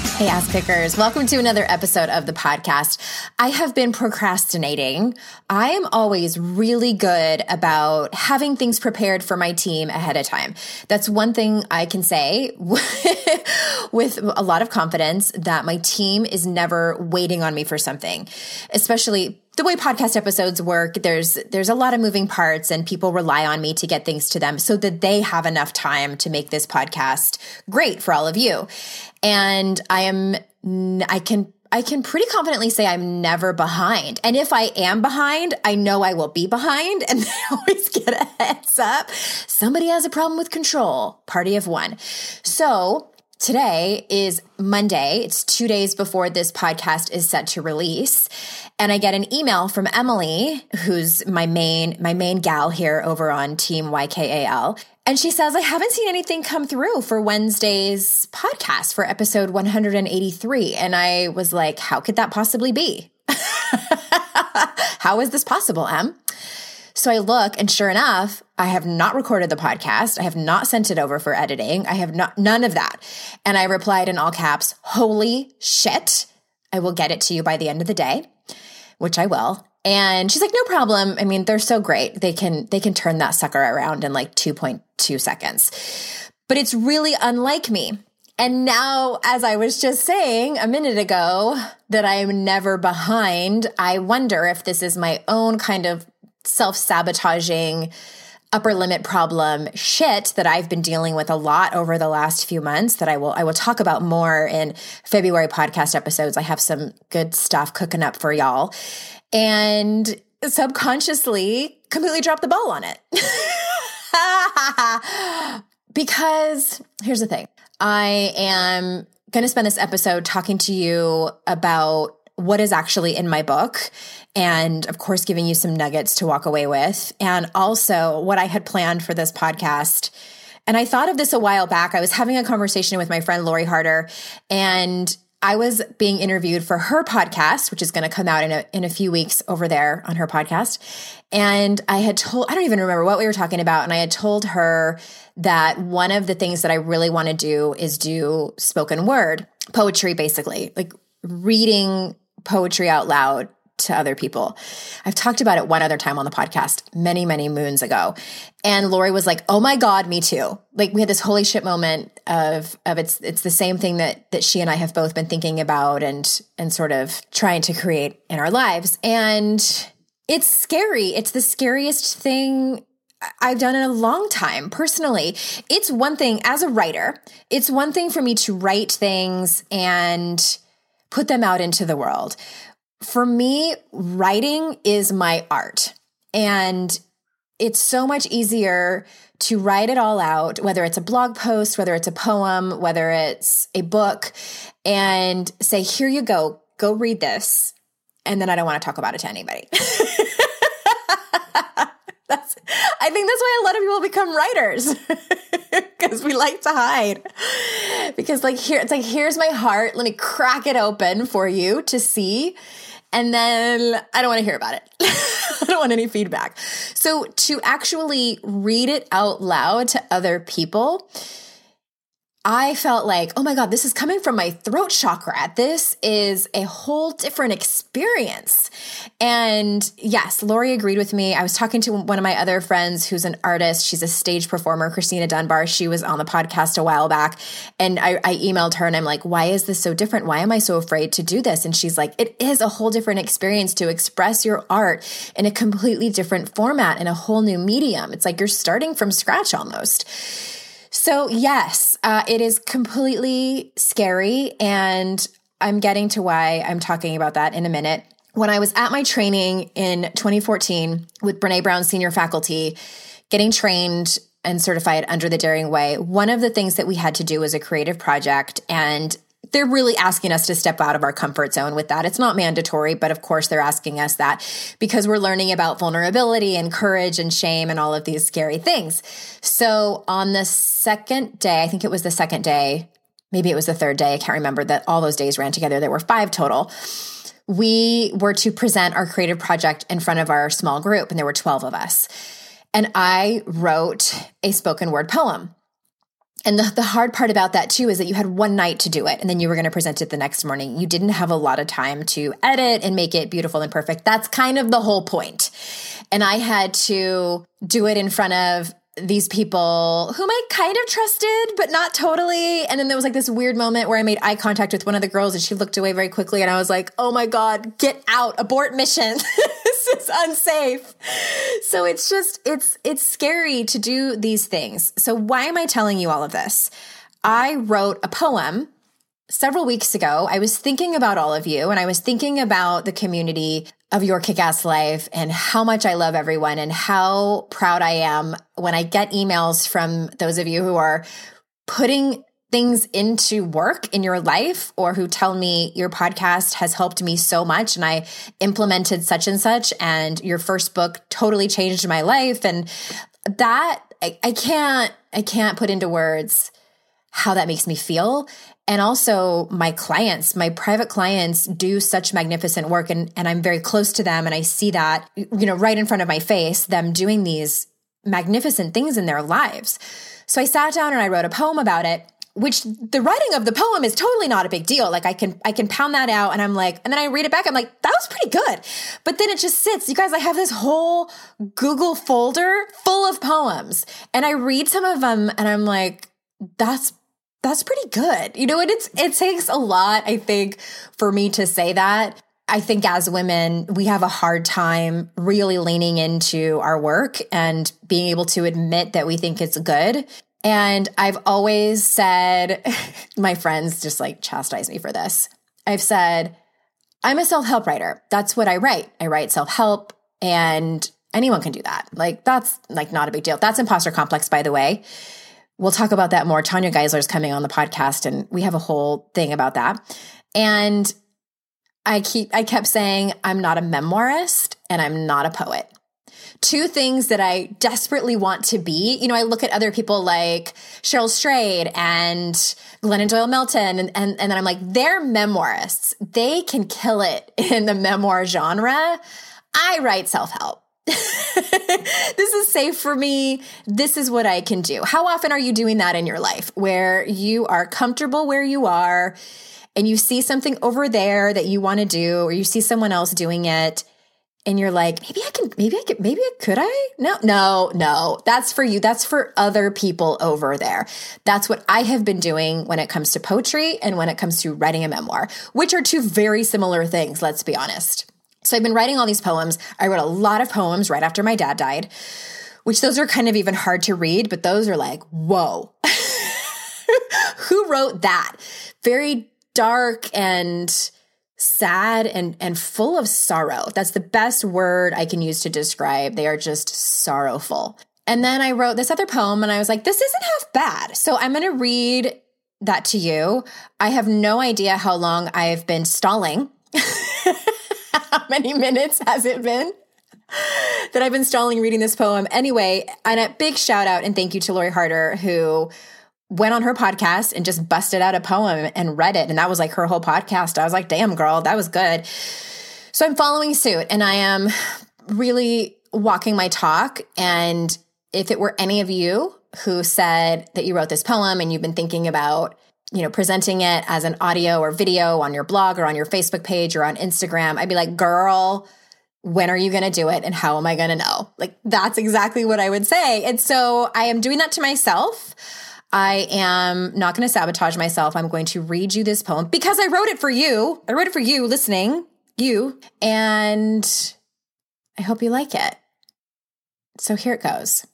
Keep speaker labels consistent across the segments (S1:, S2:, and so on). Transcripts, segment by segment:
S1: Hey, ass kickers. Welcome to another episode of the podcast. I have been procrastinating. I am always really good about having things prepared for my team ahead of time. That's one thing I can say with a lot of confidence that my team is never waiting on me for something, especially the way podcast episodes work there's there's a lot of moving parts and people rely on me to get things to them so that they have enough time to make this podcast great for all of you and i am i can I can pretty confidently say I'm never behind. And if I am behind, I know I will be behind and they always get a heads up. Somebody has a problem with control, party of one. So Today is Monday. It's two days before this podcast is set to release. And I get an email from Emily, who's my main, my main gal here over on team YKAL. And she says, I haven't seen anything come through for Wednesday's podcast for episode 183. And I was like, how could that possibly be? how is this possible, Em? So I look and sure enough, I have not recorded the podcast. I have not sent it over for editing. I have not, none of that. And I replied in all caps, holy shit. I will get it to you by the end of the day, which I will. And she's like, no problem. I mean, they're so great. They can, they can turn that sucker around in like 2.2 seconds. But it's really unlike me. And now, as I was just saying a minute ago, that I'm never behind, I wonder if this is my own kind of self sabotaging upper limit problem shit that I've been dealing with a lot over the last few months that I will I will talk about more in February podcast episodes. I have some good stuff cooking up for y'all. And subconsciously completely dropped the ball on it. because here's the thing. I am going to spend this episode talking to you about what is actually in my book and of course giving you some nuggets to walk away with and also what I had planned for this podcast. And I thought of this a while back. I was having a conversation with my friend Lori Harder and I was being interviewed for her podcast, which is going to come out in a, in a few weeks over there on her podcast. And I had told, I don't even remember what we were talking about. And I had told her that one of the things that I really want to do is do spoken word poetry, basically, like reading poetry out loud to other people. I've talked about it one other time on the podcast many, many moons ago. And Lori was like, "Oh my god, me too." Like we had this holy shit moment of of it's it's the same thing that that she and I have both been thinking about and and sort of trying to create in our lives. And it's scary. It's the scariest thing I've done in a long time personally. It's one thing as a writer, it's one thing for me to write things and put them out into the world. For me, writing is my art. And it's so much easier to write it all out, whether it's a blog post, whether it's a poem, whether it's a book, and say, here you go, go read this. And then I don't want to talk about it to anybody. that's, I think that's why a lot of people become writers because we like to hide. Because, like, here, it's like, here's my heart. Let me crack it open for you to see. And then I don't want to hear about it. I don't want any feedback. So, to actually read it out loud to other people, I felt like, oh my God, this is coming from my throat chakra. This is a whole different experience. And yes, Lori agreed with me. I was talking to one of my other friends who's an artist. She's a stage performer, Christina Dunbar. She was on the podcast a while back. And I, I emailed her and I'm like, why is this so different? Why am I so afraid to do this? And she's like, it is a whole different experience to express your art in a completely different format, in a whole new medium. It's like you're starting from scratch almost. So, yes, uh, it is completely scary. And I'm getting to why I'm talking about that in a minute. When I was at my training in 2014 with Brene Brown senior faculty, getting trained and certified under the Daring Way, one of the things that we had to do was a creative project. And they're really asking us to step out of our comfort zone with that. It's not mandatory, but of course they're asking us that because we're learning about vulnerability and courage and shame and all of these scary things. So on the second day, I think it was the second day, maybe it was the third day, I can't remember that all those days ran together. There were five total. We were to present our creative project in front of our small group, and there were 12 of us. And I wrote a spoken word poem. And the, the hard part about that too is that you had one night to do it and then you were going to present it the next morning. You didn't have a lot of time to edit and make it beautiful and perfect. That's kind of the whole point. And I had to do it in front of these people whom I kind of trusted, but not totally. And then there was like this weird moment where I made eye contact with one of the girls and she looked away very quickly. And I was like, oh my God, get out, abort mission. is unsafe. So it's just, it's, it's scary to do these things. So why am I telling you all of this? I wrote a poem several weeks ago, I was thinking about all of you and I was thinking about the community of your kick ass life and how much I love everyone and how proud I am when I get emails from those of you who are putting things into work in your life or who tell me your podcast has helped me so much and I implemented such and such and your first book totally changed my life. And that I, I can't I can't put into words how that makes me feel. And also my clients my private clients do such magnificent work and and I'm very close to them and I see that you know right in front of my face them doing these magnificent things in their lives. So I sat down and I wrote a poem about it which the writing of the poem is totally not a big deal like I can I can pound that out and I'm like and then I read it back I'm like that was pretty good but then it just sits you guys I have this whole Google folder full of poems and I read some of them and I'm like that's that's pretty good. You know, and it's it takes a lot, I think, for me to say that. I think as women, we have a hard time really leaning into our work and being able to admit that we think it's good. And I've always said, my friends just like chastise me for this. I've said, I'm a self help writer. That's what I write. I write self help and anyone can do that. Like, that's like not a big deal. That's imposter complex, by the way. We'll talk about that more. Tanya Geisler is coming on the podcast and we have a whole thing about that. And I keep I kept saying I'm not a memoirist and I'm not a poet. Two things that I desperately want to be. You know, I look at other people like Cheryl Strayed and Glennon Doyle Melton, and, and, and then I'm like, they're memoirists. They can kill it in the memoir genre. I write self help. this is safe for me. This is what I can do. How often are you doing that in your life where you are comfortable where you are and you see something over there that you want to do or you see someone else doing it and you're like, maybe I can, maybe I could, maybe I could I? No, no, no. That's for you. That's for other people over there. That's what I have been doing when it comes to poetry and when it comes to writing a memoir, which are two very similar things, let's be honest. So I've been writing all these poems. I wrote a lot of poems right after my dad died, which those are kind of even hard to read, but those are like, whoa. Who wrote that? Very dark and sad and and full of sorrow. That's the best word I can use to describe. They are just sorrowful. And then I wrote this other poem and I was like, this isn't half bad. So I'm going to read that to you. I have no idea how long I've been stalling how many minutes has it been? that I've been stalling reading this poem. Anyway, and a big shout out and thank you to Lori Harder, who went on her podcast and just busted out a poem and read it. And that was like her whole podcast. I was like, damn, girl, that was good. So I'm following suit and I am really walking my talk. And if it were any of you who said that you wrote this poem and you've been thinking about you know, presenting it as an audio or video on your blog or on your Facebook page or on Instagram, I'd be like, girl, when are you going to do it? And how am I going to know? Like, that's exactly what I would say. And so I am doing that to myself. I am not going to sabotage myself. I'm going to read you this poem because I wrote it for you. I wrote it for you listening, you. And I hope you like it. So here it goes.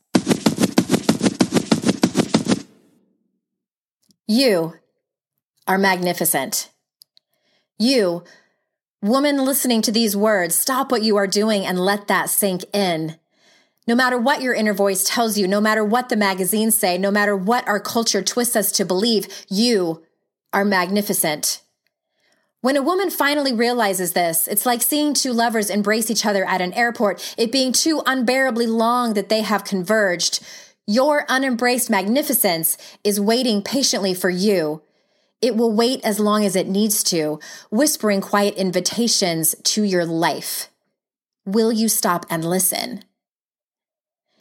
S1: You are magnificent. You, woman listening to these words, stop what you are doing and let that sink in. No matter what your inner voice tells you, no matter what the magazines say, no matter what our culture twists us to believe, you, are magnificent. When a woman finally realizes this, it's like seeing two lovers embrace each other at an airport, it being too unbearably long that they have converged. Your unembraced magnificence is waiting patiently for you. It will wait as long as it needs to, whispering quiet invitations to your life. Will you stop and listen?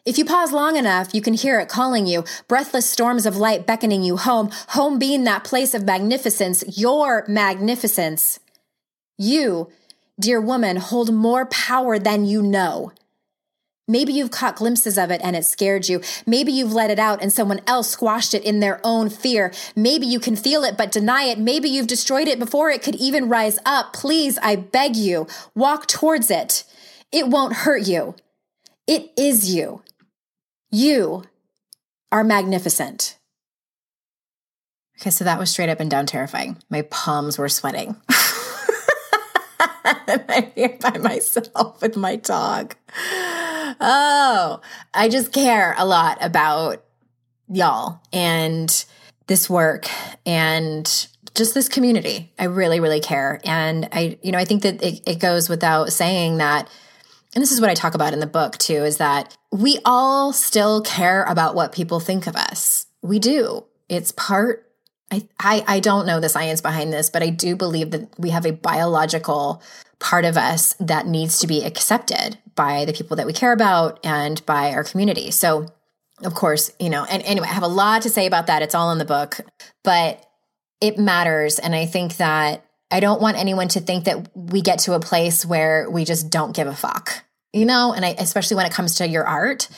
S1: If you pause long enough, you can hear it calling you, breathless storms of light beckoning you home, home being that place of magnificence, your magnificence. You, dear woman, hold more power than you know. Maybe you've caught glimpses of it and it scared you. Maybe you've let it out and someone else squashed it in their own fear. Maybe you can feel it but deny it. Maybe you've destroyed it before it could even rise up. Please, I beg you, walk towards it. It won't hurt you. It is you. You are magnificent. Okay, so that was straight up and down terrifying. My palms were sweating. I'm here by myself with my dog. Oh, I just care a lot about y'all and this work and just this community. I really, really care. And I, you know, I think that it, it goes without saying that and this is what I talk about in the book too, is that we all still care about what people think of us. We do. It's part I, I, I don't know the science behind this, but I do believe that we have a biological part of us that needs to be accepted by the people that we care about and by our community. So, of course, you know, and anyway, I have a lot to say about that. It's all in the book, but it matters. And I think that I don't want anyone to think that we get to a place where we just don't give a fuck you know, and I, especially when it comes to your art,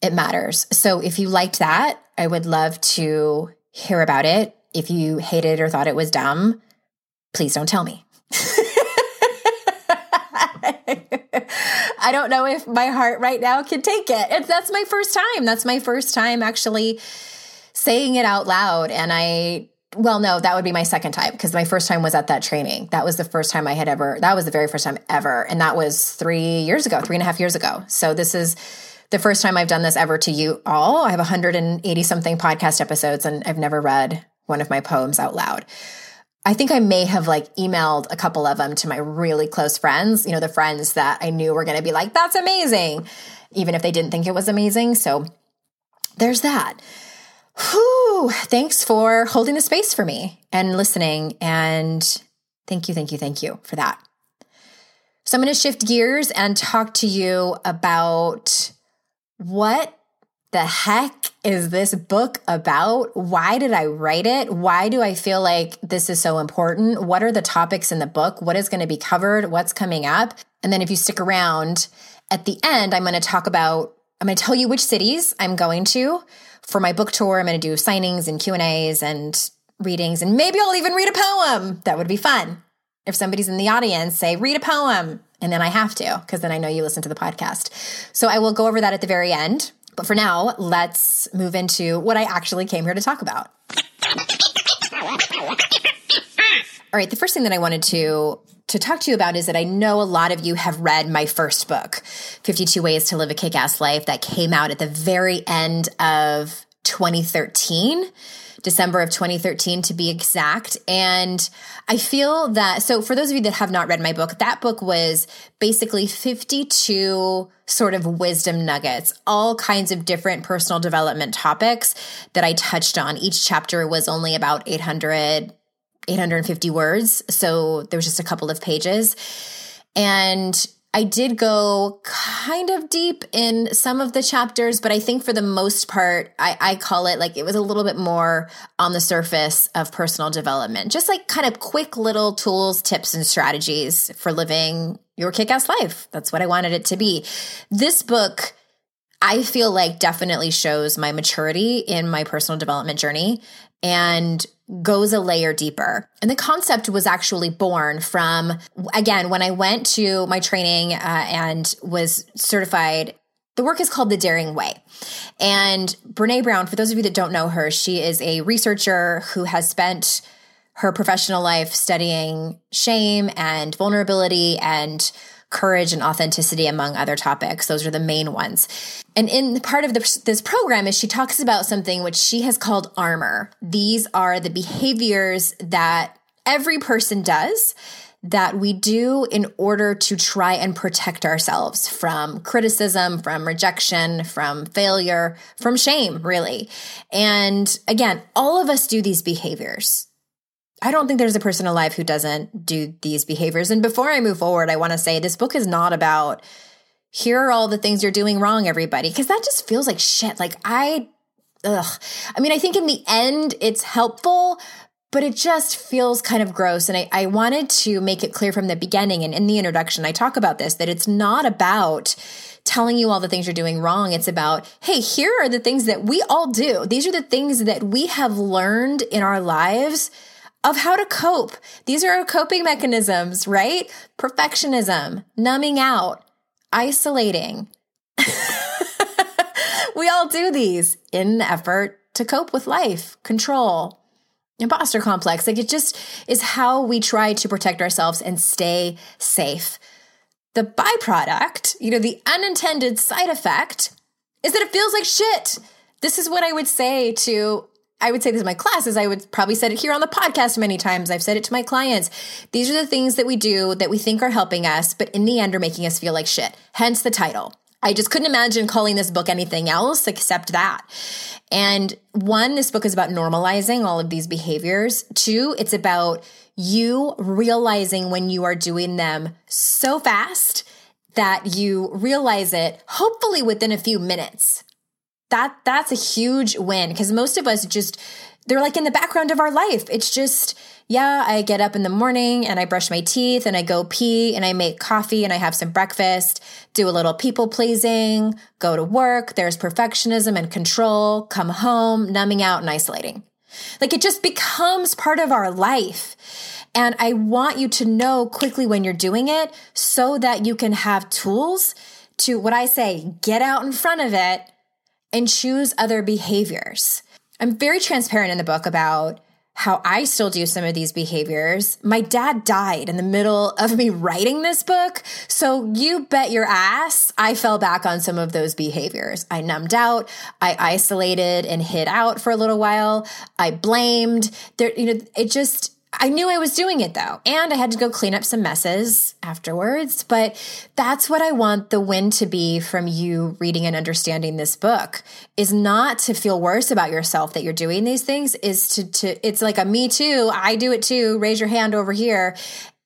S1: it matters. So if you liked that, I would love to hear about it. If you hated or thought it was dumb, please don't tell me. I don't know if my heart right now can take it. that's my first time. That's my first time actually saying it out loud. And I well, no, that would be my second time because my first time was at that training. That was the first time I had ever, that was the very first time ever. And that was three years ago, three and a half years ago. So this is the first time I've done this ever to you all. I have 180 something podcast episodes and I've never read one of my poems out loud. I think I may have like emailed a couple of them to my really close friends, you know, the friends that I knew were going to be like, that's amazing, even if they didn't think it was amazing. So there's that. Whew, thanks for holding the space for me and listening. And thank you, thank you, thank you for that. So I'm going to shift gears and talk to you about what the heck is this book about? Why did I write it? Why do I feel like this is so important? What are the topics in the book? What is going to be covered? What's coming up? And then if you stick around at the end, I'm going to talk about, I'm going to tell you which cities I'm going to for my book tour, I'm going to do signings and Q and A's and readings, and maybe I'll even read a poem. That would be fun. If somebody's in the audience, say, read a poem. And then I have to, because then I know you listen to the podcast. So I will go over that at the very end. But for now, let's move into what I actually came here to talk about. All right, the first thing that I wanted to to talk to you about is that I know a lot of you have read my first book, 52 Ways to Live a Kick-Ass Life that came out at the very end of 2013. December of 2013 to be exact. And I feel that, so for those of you that have not read my book, that book was basically 52 sort of wisdom nuggets, all kinds of different personal development topics that I touched on. Each chapter was only about 800 850 words. So there was just a couple of pages. And I did go kind of deep in some of the chapters, but I think for the most part, I, I, call it like it was a little bit more on the surface of personal development, just like kind of quick little tools, tips, and strategies for living your kick ass life. That's what I wanted it to be. This book, I feel like definitely shows my maturity in my personal development journey and goes a layer deeper. And the concept was actually born from, again, when I went to my training uh, and was certified. The work is called The Daring Way. And Brene Brown, for those of you that don't know her, she is a researcher who has spent her professional life studying shame and vulnerability and courage and authenticity, among other topics. Those are the main ones. And in part of the, this program is she talks about something which she has called armor. These are the behaviors that every person does that we do in order to try and protect ourselves from criticism, from rejection, from failure, from shame, really. And again, all of us do these behaviors. I don't think there's a person alive who doesn't do these behaviors. And before I move forward, I want to say this book is not about here are all the things you're doing wrong, everybody, because that just feels like shit. Like I, ugh. I mean, I think in the end, it's helpful, but it just feels kind of gross. And I, I wanted to make it clear from the beginning and in the introduction, I talk about this that it's not about telling you all the things you're doing wrong. It's about, hey, here are the things that we all do. These are the things that we have learned in our lives of how to cope. These are our coping mechanisms, right? Perfectionism, numbing out, isolating. we all do these in an effort to cope with life, control, imposter complex. Like it just is how we try to protect ourselves and stay safe. The byproduct, you know, the unintended side effect is that it feels like shit. This is what I would say to I would say this in my classes. I would probably said it here on the podcast many times. I've said it to my clients. These are the things that we do that we think are helping us, but in the end are making us feel like shit. Hence the title. I just couldn't imagine calling this book anything else except that. And one, this book is about normalizing all of these behaviors. Two, it's about you realizing when you are doing them so fast that you realize it, hopefully within a few minutes that that's a huge win because most of us just they're like in the background of our life. It's just, yeah, I get up in the morning and I brush my teeth and I go pee and I make coffee and I have some breakfast, do a little people pleasing, go to work. There's perfectionism and control, come home, numbing out and isolating. Like it just becomes part of our life. And I want you to know quickly when you're doing it so that you can have tools to what I say, get out in front of it and choose other behaviors. I'm very transparent in the book about how I still do some of these behaviors. My dad died in the middle of me writing this book. So you bet your ass I fell back on some of those behaviors. I numbed out, I isolated and hid out for a little while. I blamed. There, you know, it just I knew I was doing it though, and I had to go clean up some messes afterwards. But that's what I want the win to be from you reading and understanding this book is not to feel worse about yourself that you're doing these things, is to, to it's like a me too, I do it too, raise your hand over here,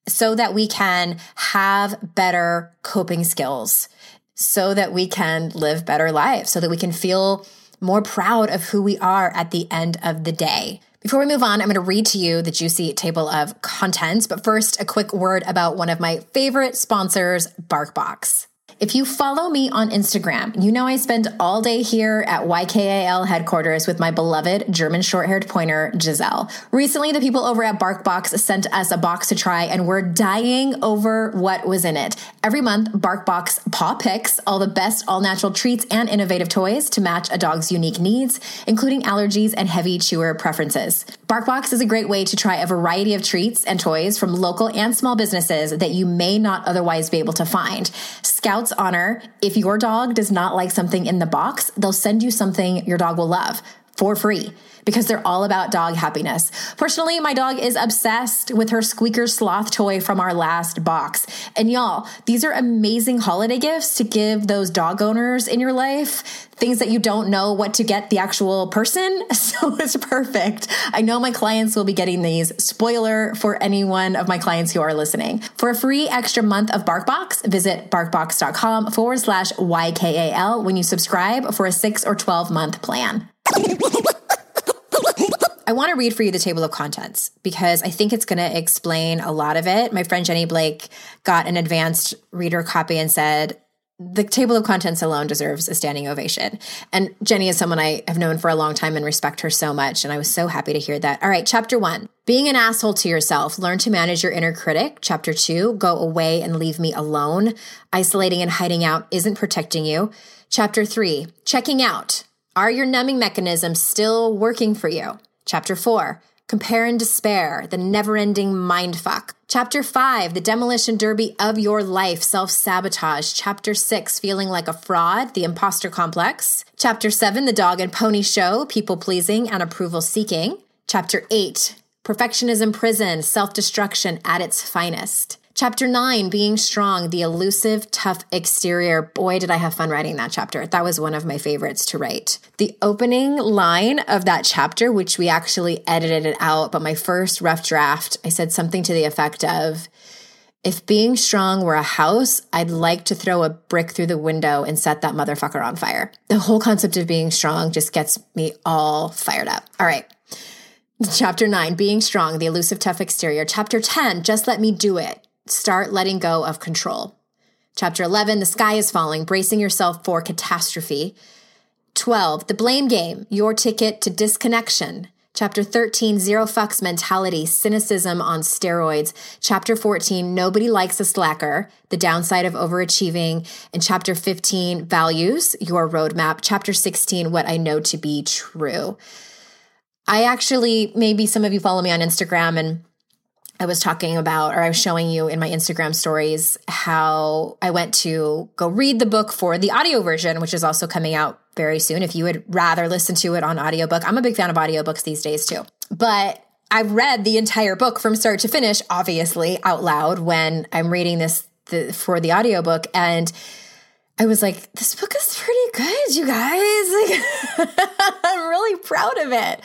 S1: so that we can have better coping skills, so that we can live better lives, so that we can feel more proud of who we are at the end of the day. Before we move on, I'm going to read to you the juicy table of contents, but first, a quick word about one of my favorite sponsors, BarkBox. If you follow me on Instagram, you know I spend all day here at YKAL headquarters with my beloved German short haired pointer, Giselle. Recently, the people over at BarkBox sent us a box to try, and we're dying over what was in it. Every month, BarkBox paw picks all the best all natural treats and innovative toys to match a dog's unique needs, including allergies and heavy chewer preferences. BarkBox is a great way to try a variety of treats and toys from local and small businesses that you may not otherwise be able to find. Scouts honor if your dog does not like something in the box, they'll send you something your dog will love for free because they're all about dog happiness. Personally, my dog is obsessed with her squeaker sloth toy from our last box. And y'all, these are amazing holiday gifts to give those dog owners in your life, things that you don't know what to get the actual person. So it's perfect. I know my clients will be getting these. Spoiler for any one of my clients who are listening. For a free extra month of BarkBox, visit barkbox.com forward slash YKAL when you subscribe for a six or 12 month plan. I want to read for you the table of contents because I think it's going to explain a lot of it. My friend Jenny Blake got an advanced reader copy and said, the table of contents alone deserves a standing ovation. And Jenny is someone I have known for a long time and respect her so much. And I was so happy to hear that. All right, chapter one being an asshole to yourself, learn to manage your inner critic. Chapter two go away and leave me alone. Isolating and hiding out isn't protecting you. Chapter three checking out. Are your numbing mechanisms still working for you? Chapter four, Compare and Despair, the never ending mindfuck. Chapter 5, the demolition derby of your life, self sabotage. Chapter 6, feeling like a fraud, the imposter complex. Chapter 7, the dog and pony show, people pleasing and approval seeking. Chapter 8, perfectionism prison, self destruction at its finest. Chapter nine, being strong, the elusive, tough exterior. Boy, did I have fun writing that chapter. That was one of my favorites to write. The opening line of that chapter, which we actually edited it out, but my first rough draft, I said something to the effect of, if being strong were a house, I'd like to throw a brick through the window and set that motherfucker on fire. The whole concept of being strong just gets me all fired up. All right. Chapter 9, Being Strong, the Elusive Tough Exterior. Chapter 10, Just Let Me Do It start letting go of control. Chapter 11, the sky is falling, bracing yourself for catastrophe. 12, the blame game, your ticket to disconnection. Chapter 13, zero fucks mentality, cynicism on steroids. Chapter 14, nobody likes a slacker, the downside of overachieving. And chapter 15, values, your roadmap. Chapter 16, what I know to be true. I actually, maybe some of you follow me on Instagram and I was talking about, or I was showing you in my Instagram stories, how I went to go read the book for the audio version, which is also coming out very soon. If you would rather listen to it on audiobook, I'm a big fan of audiobooks these days too. But I've read the entire book from start to finish, obviously out loud when I'm reading this the, for the audiobook. And I was like, this book is pretty good, you guys. Like, I'm really proud of it.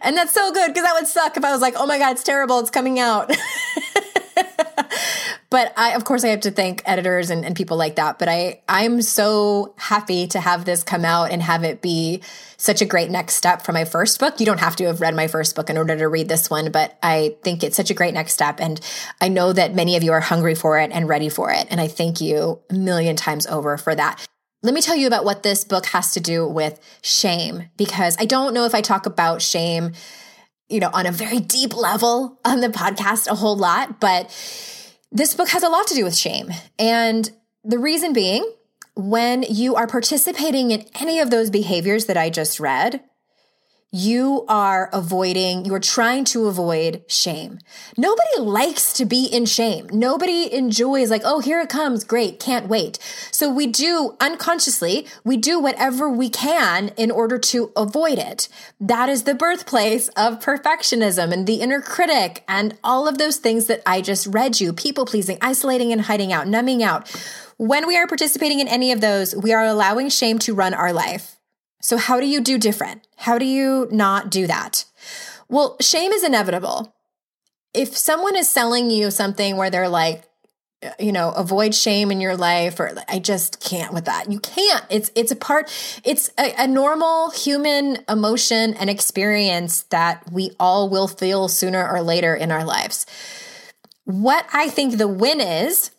S1: And that's so good because that would suck if I was like, oh my God, it's terrible. It's coming out. but I, of course, I have to thank editors and, and people like that. But I, I'm so happy to have this come out and have it be such a great next step for my first book. You don't have to have read my first book in order to read this one, but I think it's such a great next step. And I know that many of you are hungry for it and ready for it. And I thank you a million times over for that. Let me tell you about what this book has to do with shame, because I don't know if I talk about shame, you know, on a very deep level on the podcast a whole lot, but this book has a lot to do with shame. And the reason being, when you are participating in any of those behaviors that I just read, you are avoiding, you're trying to avoid shame. Nobody likes to be in shame. Nobody enjoys, like, oh, here it comes. Great. Can't wait. So we do unconsciously, we do whatever we can in order to avoid it. That is the birthplace of perfectionism and the inner critic and all of those things that I just read you people pleasing, isolating and hiding out, numbing out. When we are participating in any of those, we are allowing shame to run our life. So, how do you do different? How do you not do that? Well, shame is inevitable. If someone is selling you something where they're like, uh, you know, avoid shame in your life, or I just can't with that. You can't. It's it's a part. It's a, a normal human emotion and experience that we all will feel sooner or later in our lives. What I think the win is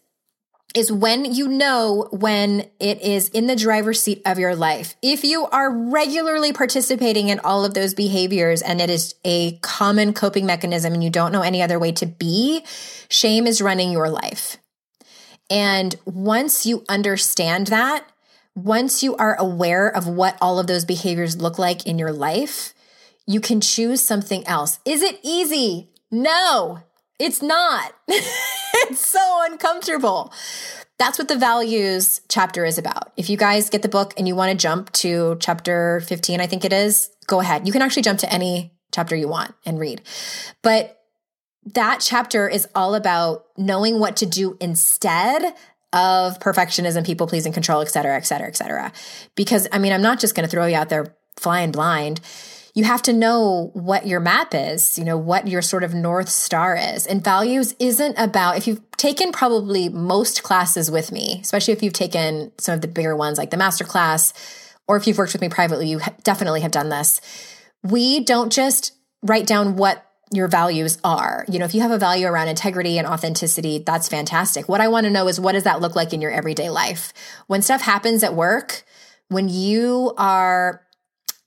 S1: is when you know when it is in the driver's seat of your life. If you are regularly participating in all of those behaviors and it is a common coping mechanism and you don't know any other way to be, shame is running your life. And once you understand that, once you are aware of what all of those behaviors look like in your life, you can choose something else. Is it easy? No. It's not. it's so uncomfortable. That's what the values chapter is about. If you guys get the book and you want to jump to chapter 15, I think it is, go ahead. You can actually jump to any chapter you want and read. But that chapter is all about knowing what to do instead of perfectionism, people pleasing, control, et cetera, et cetera, et cetera. Because I mean, I'm not just going to throw you out there flying blind you have to know what your map is, you know, what your sort of North Star is. And values isn't about, if you've taken probably most classes with me, especially if you've taken some of the bigger ones like the master class, or if you've worked with me privately, you definitely have done this. We don't just write down what your values are. You know, if you have a value around integrity and authenticity, that's fantastic. What I want to know is what does that look like in your everyday life? When stuff happens at work, when you are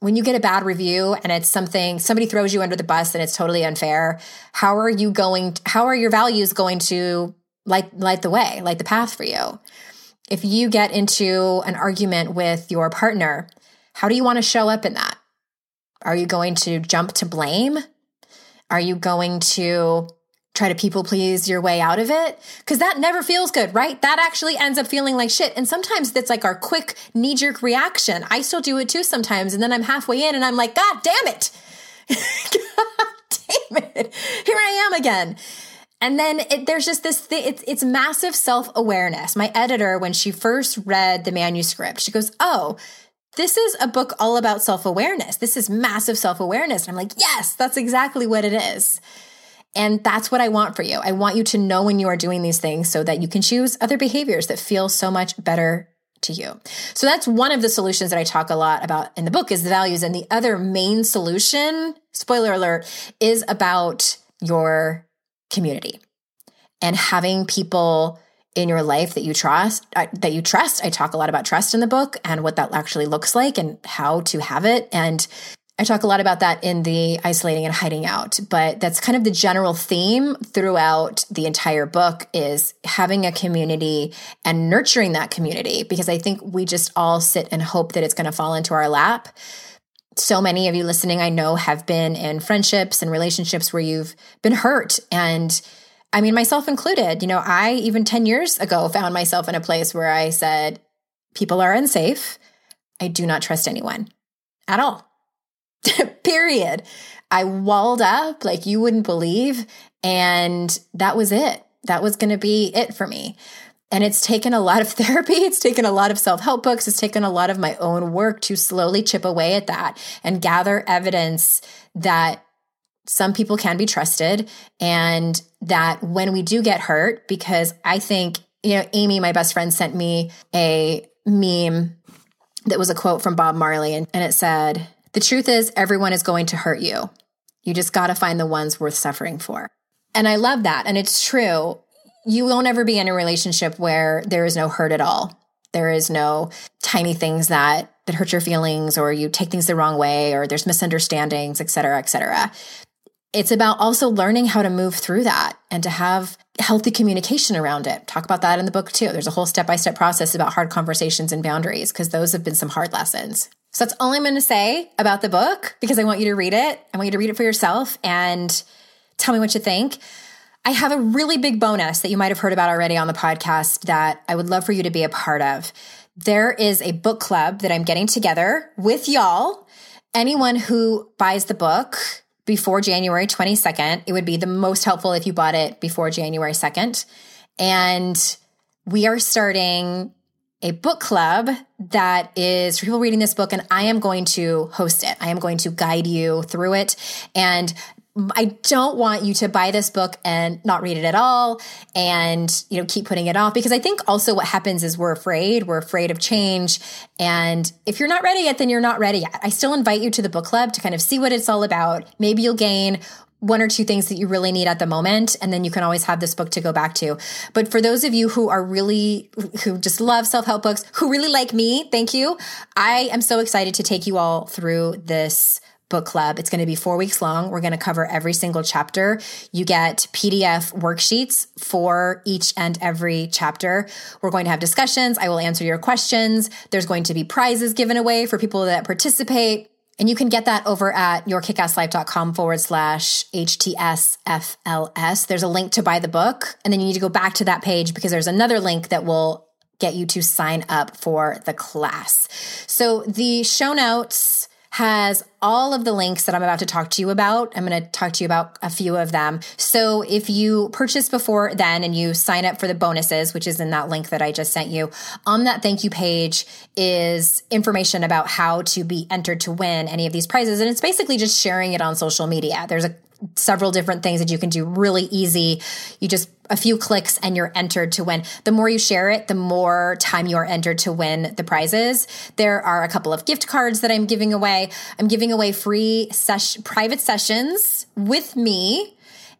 S1: when you get a bad review and it's something somebody throws you under the bus and it's totally unfair how are you going how are your values going to light light the way light the path for you? If you get into an argument with your partner how do you want to show up in that? Are you going to jump to blame? Are you going to try to people please your way out of it? Because that never feels good, right? That actually ends up feeling like shit. And sometimes that's like our quick knee jerk reaction. I still do it too sometimes. And then I'm halfway in and I'm like, God damn it. God damn it. Here I am again. And then it, there's just this thing, it's, it's massive self awareness. My editor, when she first read the manuscript, she goes, Oh, this is a book all about self awareness. This is massive self awareness. I'm like, Yes, that's exactly what it is. And that's what I want for you. I want you to know when you are doing these things so that you can choose other behaviors that feel so much better to you. So that's one of the solutions that I talk a lot about in the book is the values. And the other main solution, spoiler alert, is about your community and having people in your life that you trust uh, that you trust. I talk a lot about trust in the book and what that actually looks like and how to have it and I talk a lot about that in the isolating and hiding out, but that's kind of the general theme throughout the entire book is having a community and nurturing that community because I think we just all sit and hope that it's going to fall into our lap. So many of you listening, I know, have been in friendships and relationships where you've been hurt. And I mean, myself included, you know, I even 10 years ago found myself in a place where I said, people are unsafe. I do not trust anyone at all. period. I walled up like you wouldn't believe. And that was it. That was going to be it for me. And it's taken a lot of therapy. It's taken a lot of self help books. It's taken a lot of my own work to slowly chip away at that and gather evidence that some people can be trusted and that when we do get hurt, because I think, you know, Amy, my best friend, sent me a meme that was a quote from Bob Marley and, and it said, the truth is, everyone is going to hurt you. You just got to find the ones worth suffering for. And I love that. And it's true. You won't ever be in a relationship where there is no hurt at all. There is no tiny things that that hurt your feelings or you take things the wrong way or there's misunderstandings, et cetera, et cetera. It's about also learning how to move through that and to have healthy communication around it. Talk about that in the book too. There's a whole step by step process about hard conversations and boundaries because those have been some hard lessons. So that's all I'm going to say about the book because I want you to read it. I want you to read it for yourself and tell me what you think. I have a really big bonus that you might have heard about already on the podcast that I would love for you to be a part of. There is a book club that I'm getting together with y'all. Anyone who buys the book before January 22nd, it would be the most helpful if you bought it before January 2nd. And we are starting a book club that is for people reading this book, and I am going to host it. I am going to guide you through it. And I don't want you to buy this book and not read it at all and you know keep putting it off because I think also what happens is we're afraid, we're afraid of change and if you're not ready yet then you're not ready yet. I still invite you to the book club to kind of see what it's all about. Maybe you'll gain one or two things that you really need at the moment and then you can always have this book to go back to but for those of you who are really who just love self-help books who really like me thank you i am so excited to take you all through this book club. It's going to be four weeks long. We're going to cover every single chapter. You get PDF worksheets for each and every chapter. We're going to have discussions. I will answer your questions. There's going to be prizes given away for people that participate. And you can get that over at yourkickasslife.com forward slash HTSFLS. There's a link to buy the book. And then you need to go back to that page because there's another link that will get you to sign up for the class. So the show notes has all of the links that I'm about to talk to you about. I'm going to talk to you about a few of them. So if you purchase before then and you sign up for the bonuses, which is in that link that I just sent you, on that thank you page is information about how to be entered to win any of these prizes. And it's basically just sharing it on social media. There's a several different things that you can do really easy. You just a few clicks and you're entered to win. The more you share it, the more time you are entered to win the prizes. There are a couple of gift cards that I'm giving away. I'm giving away free private sessions with me.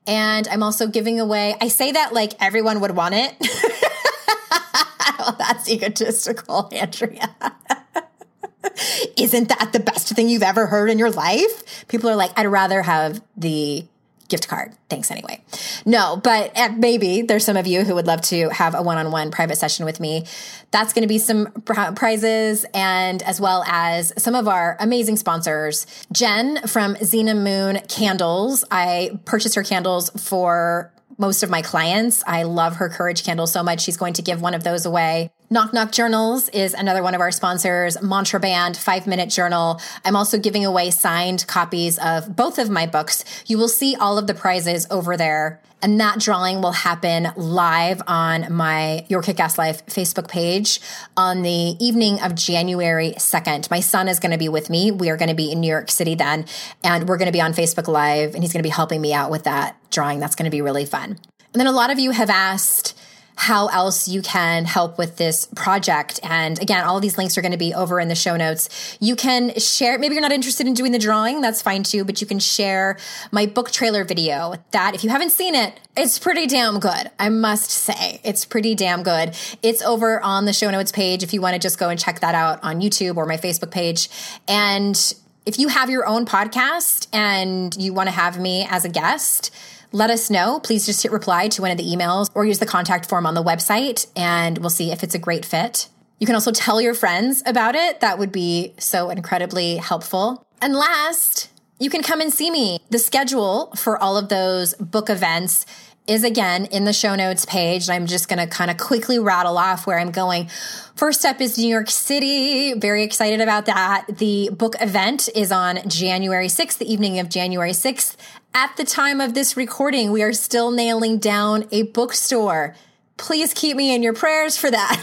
S1: And I'm also giving away, I say that like everyone would want it. well, that's egotistical, Andrea. Isn't that the best thing you've ever heard in your life? People are like, I'd rather have the gift card. Thanks anyway. No, but maybe there's some of you who would love to have a one on one private session with me. That's going to be some prizes and as well as some of our amazing sponsors. Jen from Xena Moon Candles. I purchased her candles for most of my clients. I love her courage candle so much. She's going to give one of those away. Knock Knock Journals is another one of our sponsors. Mantra Band, five minute journal. I'm also giving away signed copies of both of my books. You will see all of the prizes over there. And that drawing will happen live on my Your Kick Ass Life Facebook page on the evening of January 2nd. My son is going to be with me. We are going to be in New York City then, and we're going to be on Facebook Live, and he's going to be helping me out with that drawing. That's going to be really fun. And then a lot of you have asked, how else you can help with this project. And again, all of these links are going to be over in the show notes. You can share, maybe you're not interested in doing the drawing, that's fine too, but you can share my book trailer video that if you haven't seen it, it's pretty damn good. I must say, it's pretty damn good. It's over on the show notes page if you want to just go and check that out on YouTube or my Facebook page. And if you have your own podcast and you want to have me as a guest, let us know. Please just hit reply to one of the emails or use the contact form on the website and we'll see if it's a great fit. You can also tell your friends about it. That would be so incredibly helpful. And last, you can come and see me. The schedule for all of those book events is again in the show notes page. I'm just going to kind of quickly rattle off where I'm going. First up is New York City. Very excited about that. The book event is on January 6th, the evening of January 6th. At the time of this recording, we are still nailing down a bookstore. Please keep me in your prayers for that.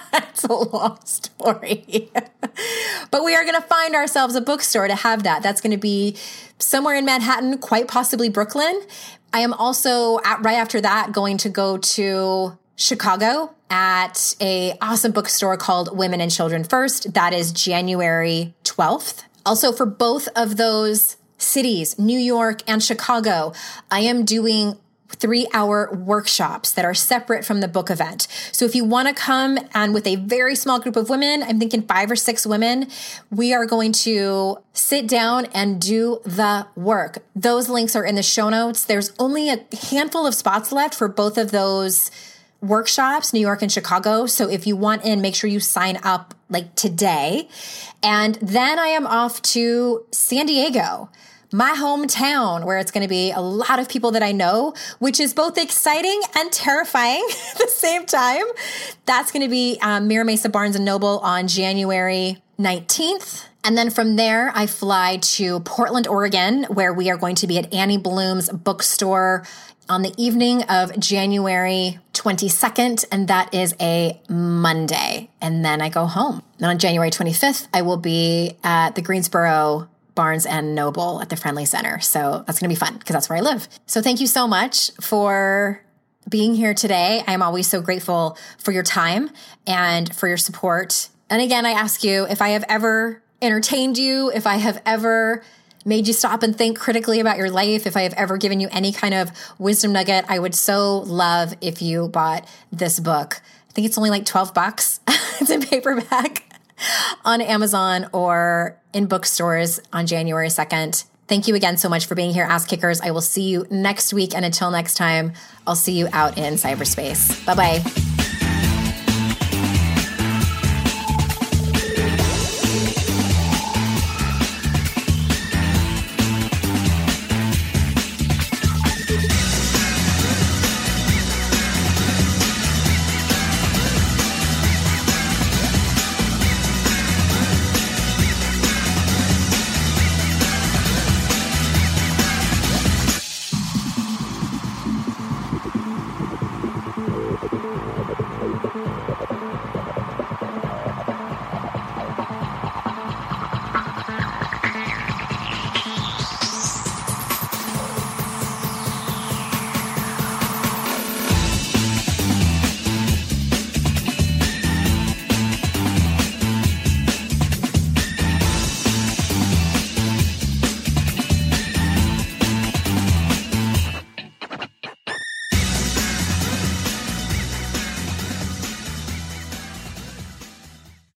S1: That's a long story. but we are going to find ourselves a bookstore to have that. That's going to be somewhere in Manhattan, quite possibly Brooklyn. I am also at, right after that going to go to Chicago at a awesome bookstore called Women and Children First. That is January 12th. Also for both of those cities, New York and Chicago, I am doing three hour workshops that are separate from the book event. So if you want to come and with a very small group of women, I'm thinking five or six women, we are going to sit down and do the work. Those links are in the show notes. There's only a handful of spots left for both of those workshops, New York and Chicago. So if you want in, make sure you sign up like today. And then I am off to San Diego my hometown, where it's going to be a lot of people that I know, which is both exciting and terrifying at the same time. That's going to be um, Mira Mesa Barnes and Noble on January 19th. And then from there, I fly to Portland, Oregon, where we are going to be at Annie Bloom's bookstore on the evening of January 22nd, and that is a Monday. And then I go home. And on January 25th, I will be at the Greensboro Barnes and Noble at the Friendly Center. So that's going to be fun because that's where I live. So thank you so much for being here today. I am always so grateful for your time and for your support. And again, I ask you if I have ever entertained you, if I have ever made you stop and think critically about your life, if I have ever given you any kind of wisdom nugget, I would so love if you bought this book. I think it's only like 12 bucks. it's in paperback on Amazon or in bookstores on January 2nd. Thank you again so much for being here, Ass Kickers. I will see you next week. And until next time, I'll see you out in cyberspace. Bye bye.